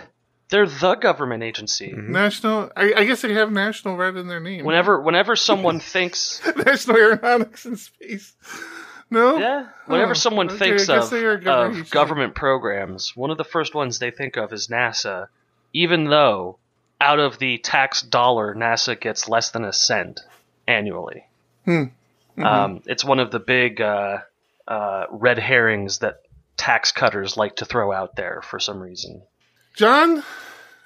they're the government agency. Mm-hmm. National. I, I guess they have national right in their name. Whenever whenever someone thinks, National Aeronautics and Space. No. yeah, whenever Oh, someone okay, thinks I of, they are government of government programs, one of the first ones they think of is NASA, even though out of the tax dollar, NASA gets less than a cent annually. Hmm. Um, it's one of the big uh, uh, red herrings that tax cutters like to throw out there for some reason. John,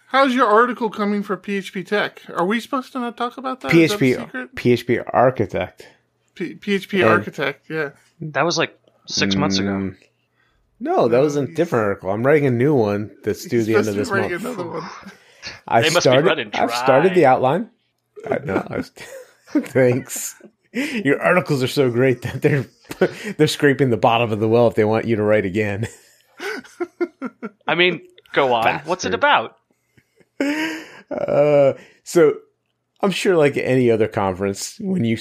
how's your article coming for PHP Tech? Are we supposed to not talk about that a PHP secret? PHP architect. P- PHP And- Architect. Yeah. That was like six months ago. Mm, No, that was a different article. I'm writing a new one that's due He's the end of supposed this month. writing another one. I They must be started. running I've started the outline. I know. I've, thanks. Your articles are so great that they're they're scraping the bottom of the well if they want you to write again. I mean, go on. What's it about? Uh, so I'm sure, like any other conference, when you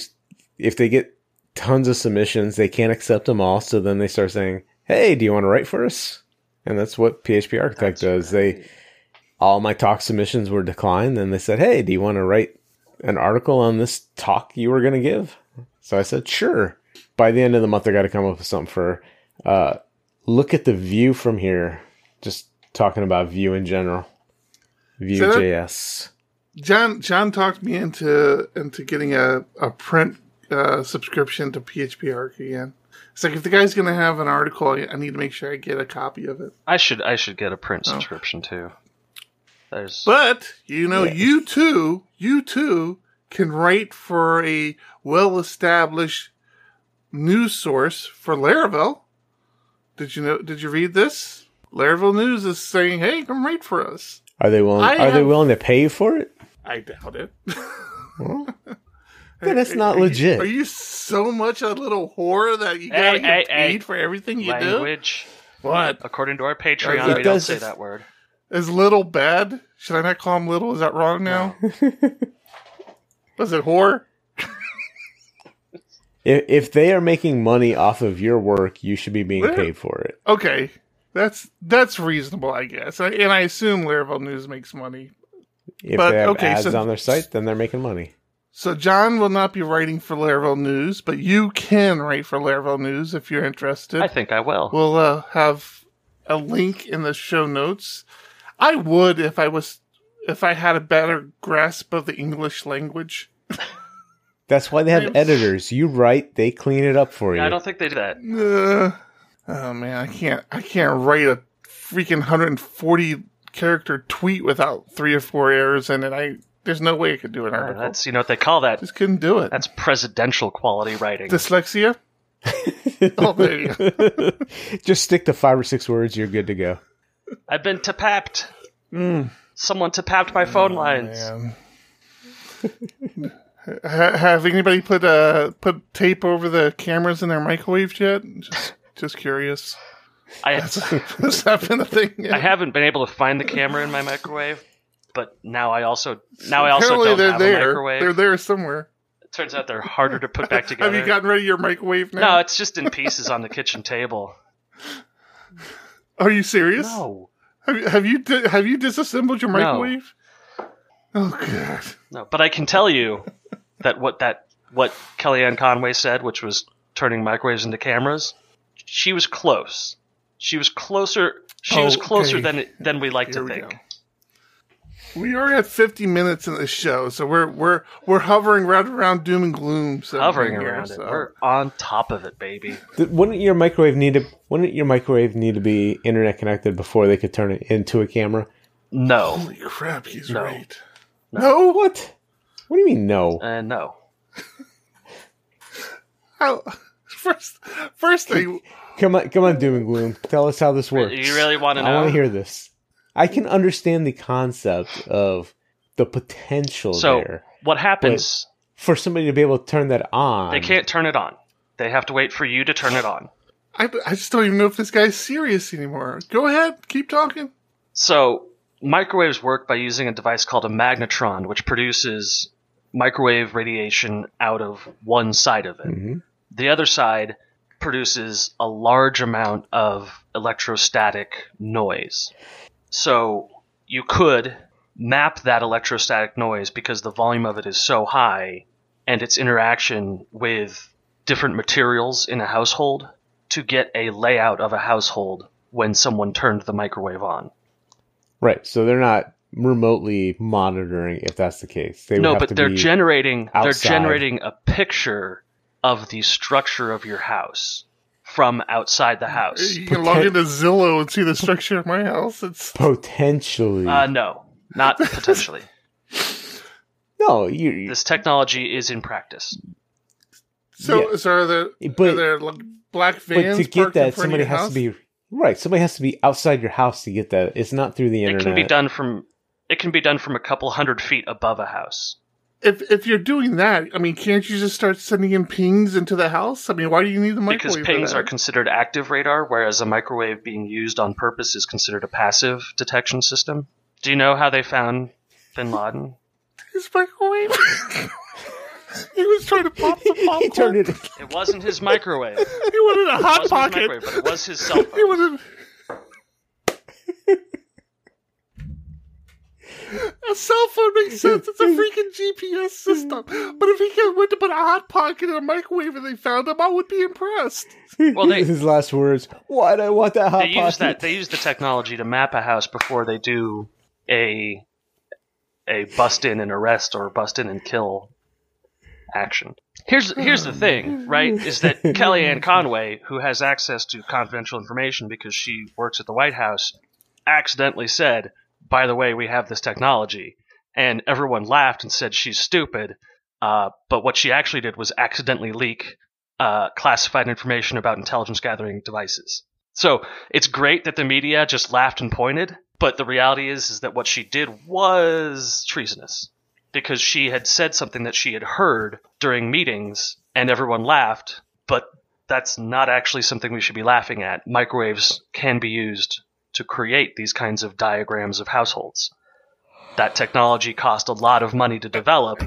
if they get tons of submissions, they can't accept them all. So then they start saying, "Hey, do you want to write for us?" And that's what PHP Architect does. They all my talk submissions were declined, and they said, "Hey, do you want to write an article on this talk you were going to give?" So I said, "Sure." By the end of the month, I got to come up with something for. Uh, look at the view from here. Just talking about view in general. So that- Vue.js. John John talked me into into getting a a print uh, subscription to PHP Arc again. It's like if the guy's going to have an article, I I need to make sure I get a copy of it. I should I should get a print Oh. subscription too. There's But you know, Yes. you too, you too can write for a well-established news source for Laravel. Did you know? Did you read this? Laravel News is saying, "Hey, come write for us." Are they willing? I are they willing to pay you for it? I doubt it. Then it's not Are you- legit. Are you so much a little whore that you gotta get hey, hey. paid for everything you language. do? What According to our Patreon, It we don't say that word. Is little bad? Should I not call him little? Is that wrong now? Was it whore? If, if they are making money off of your work, you should be being Well- paid for it. Okay, that's that's reasonable, I guess. I, and I assume Laravel News makes money. If But, they have okay, ads so- on their site, then they're making money. So John will not be writing for Laravel News, but you can write for Laravel News if you're interested. I think I will. We'll uh, have a link in the show notes. I would if I was if I had a better grasp of the English language. That's why they have editors. You write, they clean it up for you. I don't think they do that. Uh, oh man, I can't I can't write a freaking 140 character tweet without three or four errors in it. I there's no way I could do an Uh. That's you know what they call that. Just couldn't do it. That's presidential quality writing. Dyslexia. oh, there you. Just stick to five or six words, you're good to go. I've been tapped. Mm. Someone tapped my phone lines. Ha- have anybody put uh put tape over the cameras in their microwaves yet? Just just curious. I Has that been a thing? yet? I haven't been able to find the camera in my microwave, but now I also now I also don't they're have there. a microwave. They're there somewhere. It turns out they're harder to put back together. Have you gotten rid of your microwave now? no, it's just in pieces on the kitchen table. Are you serious? No, Have you have you, have you disassembled your No. microwave? Oh god. no, but I can tell you that what that what Kellyanne Conway said, which was turning microwaves into cameras, she was close. She was closer. She was Okay. closer than than we like Here to we think. go. We are at 50 minutes in the show, so we're we're we're hovering right around doom and gloom. So Hovering here, around it, we're on top of it, baby. Wouldn't your microwave need to? Wouldn't your microwave need to be internet connected before they could turn it into a camera? No, Holy crap, he's No. right. No. No, What? What do you mean no? uh, no. How, first first thing, Come on, come on, doom and gloom. Tell us how this works. You really want to I want to hear this. I can understand the concept of the potential So there what happens? for somebody to be able to turn that on. They can't turn it on. They have to wait for you to turn it on. I, I just don't even know if this guy's serious anymore. Go ahead, keep talking. So microwaves work by using a device called a magnetron, which produces microwave radiation out of one side of it. Mhm. The other side produces a large amount of electrostatic noise. So you could map that electrostatic noise because the volume of it is so high and its interaction with different materials in a household to get a layout of a household when someone turned the microwave on. Right. So they're not remotely monitoring if that's the case. They would No, but they're generating they're generating a picture of the structure of your house from outside the house. You can log into Zillow and see the structure of my house. It's potentially. Uh, no, not potentially. no, you. you- This technology is in practice. so Yeah. so are there But- are there like, black but vans to get parked that, somebody has house? to be right. Somebody has to be outside your house to get that. It's not through the internet. It can be done from it can be done from a couple hundred feet above a house. If if you're doing that, I mean, can't you just start sending in pings into the house? I mean, why do you need the microwave? Because for pings that? are considered active radar, whereas a microwave being used on purpose is considered a passive detection system. Do you know how they found Bin Laden? his microwave. he was trying to pop the popcorn. he turned it. It wasn't his microwave. It He wanted a hot wasn't his pocket. microwave, but it was his cell phone. He phone. wanted. A cell phone makes sense. It's a freaking GPS system. But if he could- went to put a hot pocket in a microwave and they found him, I would be impressed. Well, they- his last words. Why do I want that hot they use that pocket?" they use the technology to map a house before they do a a bust in and arrest or bust in and kill action. Here's here's the thing, right? Is that Kellyanne Conway, who has access to confidential information because she works at the White House, accidentally said, "By the way, we have this technology," and everyone laughed and said she's stupid. Uh, but what she actually did was accidentally leak uh, classified information about intelligence gathering devices. So it's great that the media just laughed and pointed, but the reality is is that what she did was treasonous because she had said something that she had heard during meetings and everyone laughed, but that's not actually something we should be laughing at. Microwaves can be used to create these kinds of diagrams of households. that technology cost a lot of money to develop,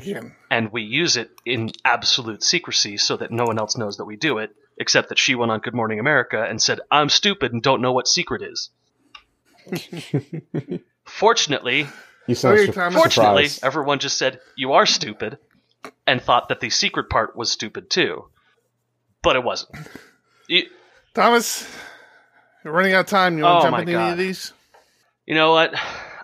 and we use it in absolute secrecy so that no one else knows that we do it, except that she went on Good Morning America and said, I'm stupid and don't know what secret is. Fortunately, You sound Okay, su- Thomas. fortunately, surprised. everyone just said, You are stupid, and thought that the secret part was stupid too. But it wasn't. You, Thomas, we're running out of time. You want Oh, to jump my into any God. of these? You know what?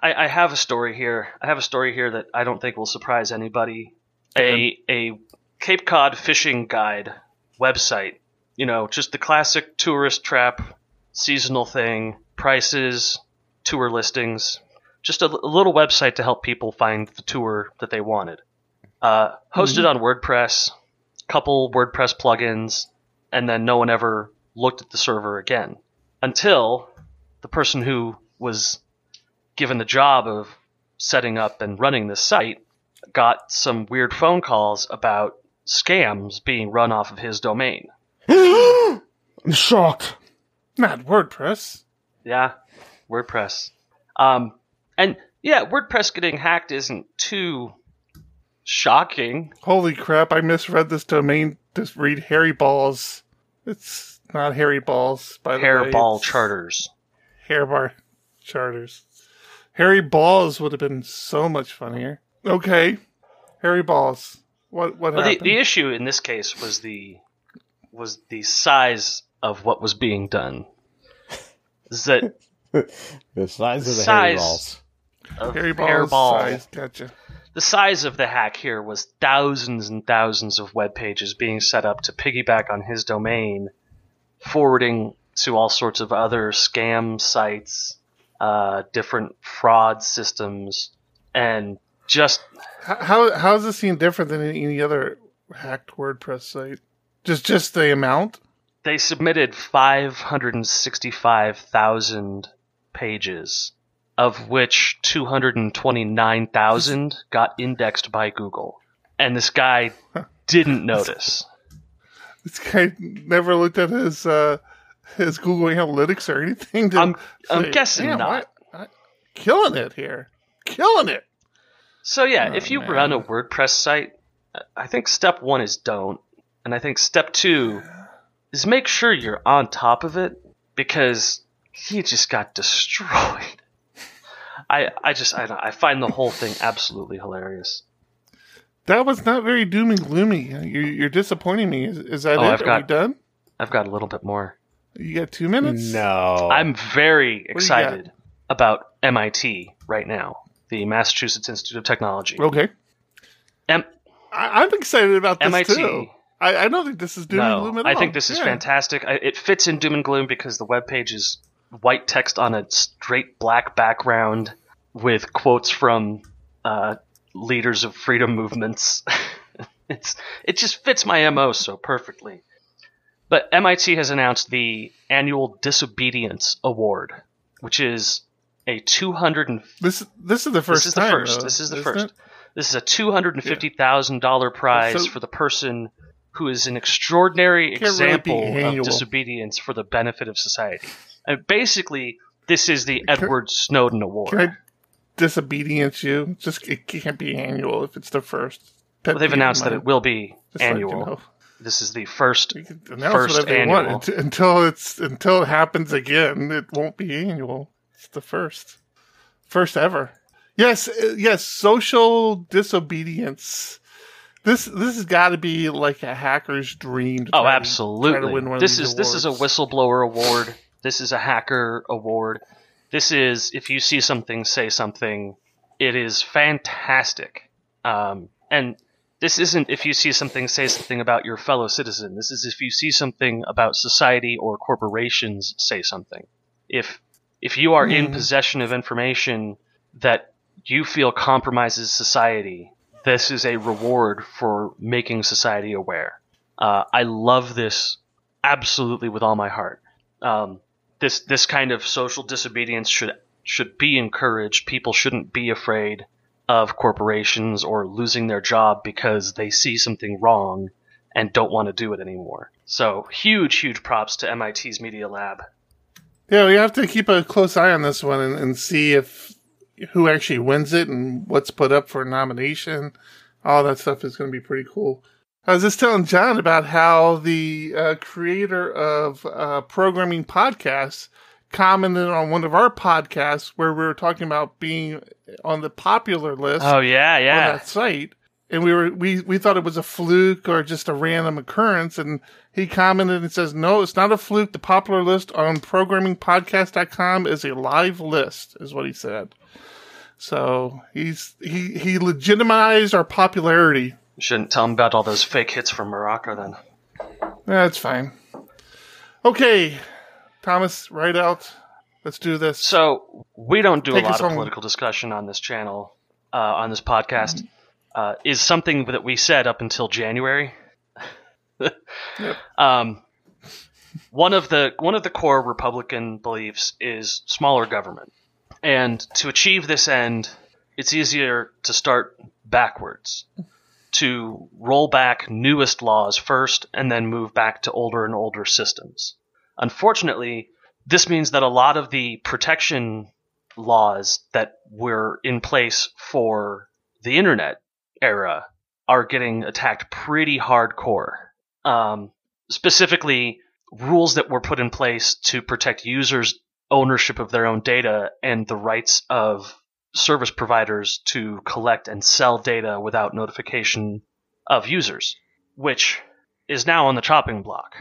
I, I have a story here. I have a story here that I don't think will surprise anybody. A a Cape Cod fishing guide website. You know, just the classic tourist trap, seasonal thing, prices, tour listings. Just a little website to help people find the tour that they wanted. Uh, hosted on WordPress, couple WordPress plugins, and then no one ever looked at the server again until the person who was given the job of setting up and running this site got some weird phone calls about scams being run off of his domain. I'm shocked. Not WordPress. Yeah, WordPress. Um, and yeah, WordPress getting hacked isn't too shocking. Holy crap! I misread this domain. Just read Harry Balls. It's not Harry Balls. By the way, Hairball It's charters. Hairbar charters. Harry Balls would have been so much funnier. Okay, Harry Balls. What what Well, the, happened? the issue in this case was the was the size of what was being done. Is that The size of the Size. hairballs. of Harry Balls hairball- size. Gotcha. The size of the hack here was thousands and thousands of web pages being set up to piggyback on his domain, forwarding to all sorts of other scam sites, uh, different fraud systems, and just How how is this scene different than any, other hacked WordPress site? Just just the amount. they submitted 565,000 pages, of which 229,000 got indexed by Google. And this guy didn't notice. This guy never looked at his uh, his Google Analytics or anything. To I'm- I'm say, guessing "Damn, not." I- I- killing it here, killing it. So yeah, Oh, if you man. run a WordPress site, I think step one is don't, and I think step two is make sure you're on top of it because he just got destroyed. I I just I don't, I find the whole thing absolutely hilarious. That was not very doom and gloomy. You're, you're disappointing me. Is, is that Oh, it? I've Are got- we done? I've got a little bit more. You got two minutes. No. I'm very excited about MIT right now, the Massachusetts Institute of Technology. Okay. M- I, I'm excited about this MIT. too. I, I don't think this is doom and gloom no, at I think this is Yeah. fantastic. I, it fits in doom and gloom because the web page is white text on a straight black background with quotes from uh, leaders of freedom movements. it's it just fits my mo so perfectly. But MIT has announced the annual Disobedience Award, which is a 200 and This this is the first this is the time. first. though, this is the first. it? This is a two hundred and fifty thousand dollar prize So- for the person who is an extraordinary Can't really example of disobedience for the benefit of society. And basically, this is the Edward Snowden Award. Can I disobedience you? Just it can't be annual if it's the first. Well, they've announced that it will be Just let you annual. know. This is the first. First they want annual. Until it's until it happens again. It won't be annual. It's the first, first ever. Yes, uh, yes. Social disobedience. This this has got to be like a hacker's dream. To Oh, absolutely. win one of This is this is a whistleblower award. This is a hacker award. This is if you see something, say something. It is fantastic. Um, and this isn't if you see something, say something about your fellow citizen. This is if you see something about society or corporations, say something. If if you are in Hmm. possession of information that you feel compromises society, this is a reward for making society aware. Uh, I love this absolutely with all my heart. Um, this this kind of social disobedience should should be encouraged. People shouldn't be afraid of corporations or losing their job because they see something wrong and don't want to do it anymore. So huge, huge props to MIT's Media Lab. Yeah, we have to keep a close eye on this one and, and see if who actually wins it and what's put up for nomination. All that stuff is going to be pretty cool. I was just telling John about how the uh, creator of uh, programming podcasts commented on one of our podcasts where we were talking about being on the popular list Oh yeah, on yeah. that site. And we were we, we thought it was a fluke or just a random occurrence. And he commented and says, No, it's not a fluke. The popular list on programmingpodcast.com is a live list, is what he said. So he's he he legitimized our popularity. You shouldn't tell him about all those fake hits from Morocco then. That's fine. Okay, Thomas, right out. Let's do this. So we don't do Take a lot of home. political discussion on this channel, uh, on this podcast. Uh, is something that we said up until January. um, one of the one of the core Republican beliefs is smaller government, and to achieve this end, it's easier to start backwards, to roll back newest laws first, and then move back to older and older systems. Unfortunately, this means that a lot of the protection laws that were in place for the internet era are getting attacked pretty hardcore. Um, specifically, rules that were put in place to protect users' ownership of their own data and the rights of service providers to collect and sell data without notification of users, which is now on the chopping block.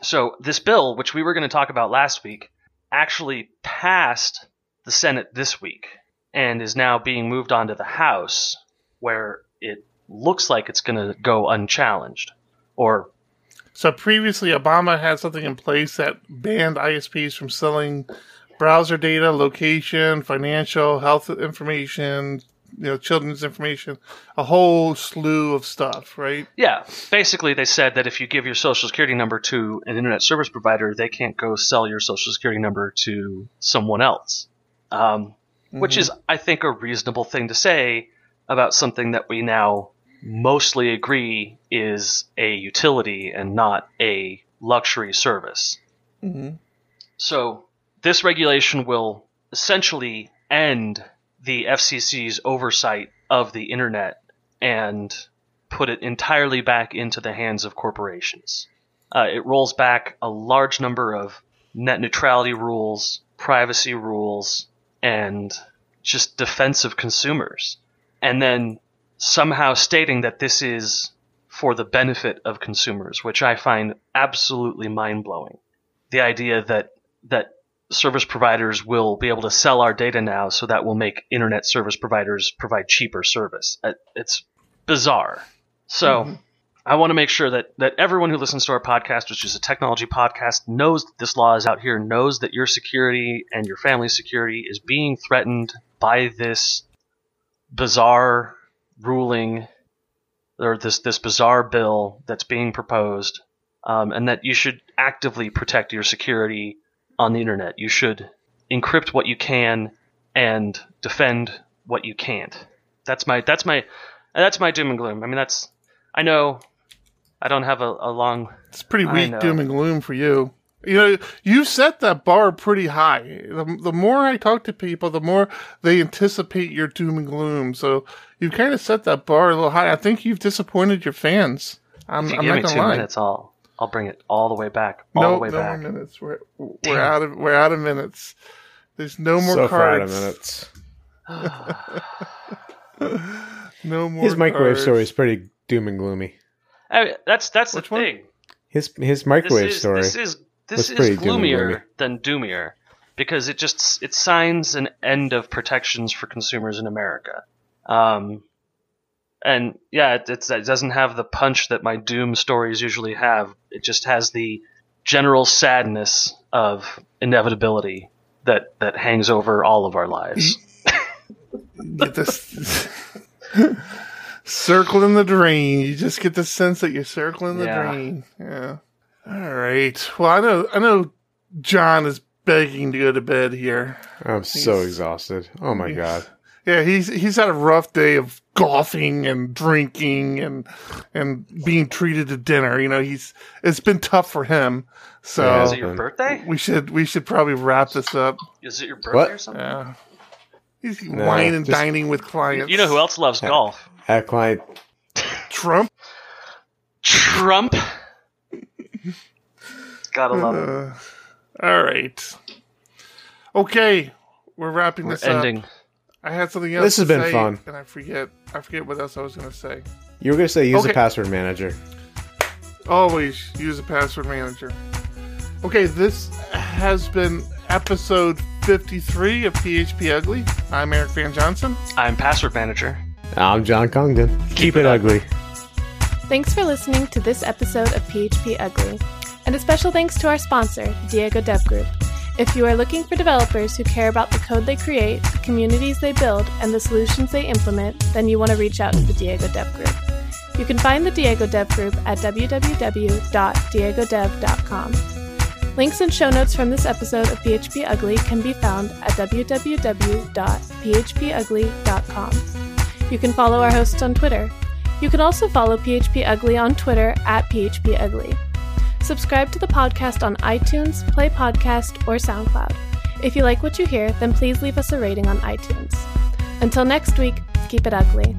So, this bill, which we were going to talk about last week, actually passed the Senate this week and is now being moved on to the House, where it looks like it's going to go unchallenged. Or, So previously, Obama had something in place that banned ISPs from selling browser data, location, financial, health information, you know, children's information, a whole slew of stuff, right? yeah, basically, they said that if you give your social security number to an internet service provider, they can't go sell your social security number to someone else. Um, Which is, I think, a reasonable thing to say about something that we now mostly agree is a utility and not a luxury service. Mm-hmm. So this regulation will essentially end the FCC's oversight of the internet and put it entirely back into the hands of corporations. Uh, it rolls back a large number of net neutrality rules, privacy rules, and just defense of consumers. And then somehow stating that this is for the benefit of consumers, which I find absolutely mind blowing the idea that that service providers will be able to sell our data now, so that will make internet service providers provide cheaper service. Uh, It's bizarre. So. I want to make sure that, that everyone who listens to our podcast, which is a technology podcast, knows that this law is out here, knows that your security and your family's security is being threatened by this bizarre ruling or this, this bizarre bill that's being proposed um, and that you should actively protect your security on the internet. You should encrypt what you can and defend what you can't. That's my that's my that's my doom and gloom. I mean, that's I know I don't have a, a long. It's pretty weak doom and gloom for you. You know, you set that bar pretty high. The, the more I talk to people, the more they anticipate your doom and gloom. So you've kind of set that bar a little high. I think you've disappointed your fans. I'm, If you I'm give not me gonna two lie. minutes, I'll I'll bring it all the way back. All no, the way no back. more minutes. We're we're Damn. out of we're out of minutes. There's no more so far out of minutes. No more. His microwave cards. story is pretty doom and gloomy. I mean, that's that's Which the one? thing. His his This microwave is story. this is this is pretty doom gloomy. gloomier than doomier because it just it signs an end of protections for consumers in America. Um, and yeah, it, it's, it doesn't have the punch that my doom stories usually have. It just has the general sadness of inevitability that that hangs over all of our lives. Get this circling the drain. You just get the sense that you're circling the Yeah. drain. Yeah. All right. Well, I know. I know. John is begging to go to bed here. I'm so exhausted. Oh my god. Yeah, he's he's had a rough day of golfing and drinking and and being treated to dinner. You know, he's it's been tough for him. So Yeah, Is it your birthday? we should we should probably wrap this up. Is it your birthday What? or something? Yeah. He's No, wine and just- dining with clients. You know who else loves golf? That client. Trump. Trump. Gotta love it. Uh, all right. Okay, we're wrapping We're this up. Ending. I had something else. This has to been say, fun. and I forget. I forget what else I was going to say. You were gonna say use Okay. a password manager. Always use a password manager. Okay, this has been episode 53 of PHP Ugly. I'm Eric Van Johnson. I'm password manager. I'm John Congdon. Keep, it ugly. Thanks for listening to this episode of PHP Ugly. And a special thanks to our sponsor, Diego Dev Group. If you are looking for developers who care about the code they create, the communities they build, and the solutions they implement, then you want to reach out to the Diego Dev Group. You can find the Diego Dev Group at www.diegodev.com. Links and show notes from this episode of PHP Ugly can be found at www.phpugly.com. You can follow our hosts on Twitter. You can also follow PHP Ugly on Twitter at PHP Ugly. Subscribe to the podcast on iTunes, Play Podcast, or SoundCloud. If you like what you hear, then please leave us a rating on iTunes. Until next week, keep it ugly.